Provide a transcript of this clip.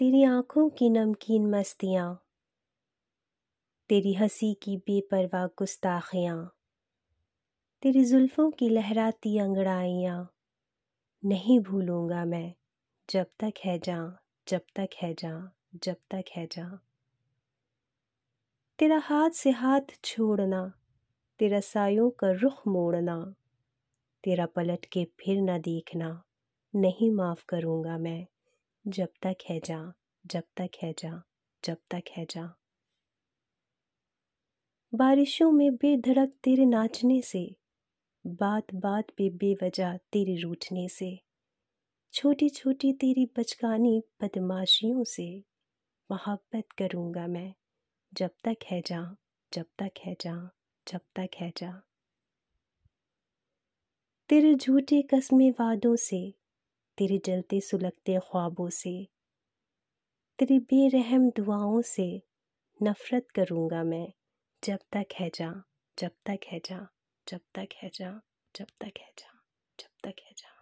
तेरी आँखों की नमकीन मस्तियाँ, तेरी हँसी की बेपरवाह गुस्ताखियाँ, तेरी जुल्फ़ों की लहराती अंगड़ाइयाँ, नहीं भूलूँगा मैं, जब तक है जा जब तक है जा जब तक है जा तेरा हाथ से हाथ छोड़ना, तेरा सायों का रुख मोड़ना, तेरा पलट के फिर न देखना, नहीं माफ़ करूँगा मैं जब तक है जा, जब तक है जा, जब तक है जा। बारिशों में बेधड़क तेरे नाचने से, बात बात पे बेवजह तेरे रूठने से छोटी छोटी तेरी बचकानी बदमाशियों से मोहब्बत करूँगा मैं, जब तक है जा, जब तक है जा, जब तक है जा। तेरे झूठे कस्मे वादों से तेरे जलते सुलगते ख्वाबों से। तेरी बेरहम दुआओं से नफ़रत करूँगा मैं। जब तक है जा, जब तक है जा, जब तक है जा, जब तक है जा, जब तक है जा।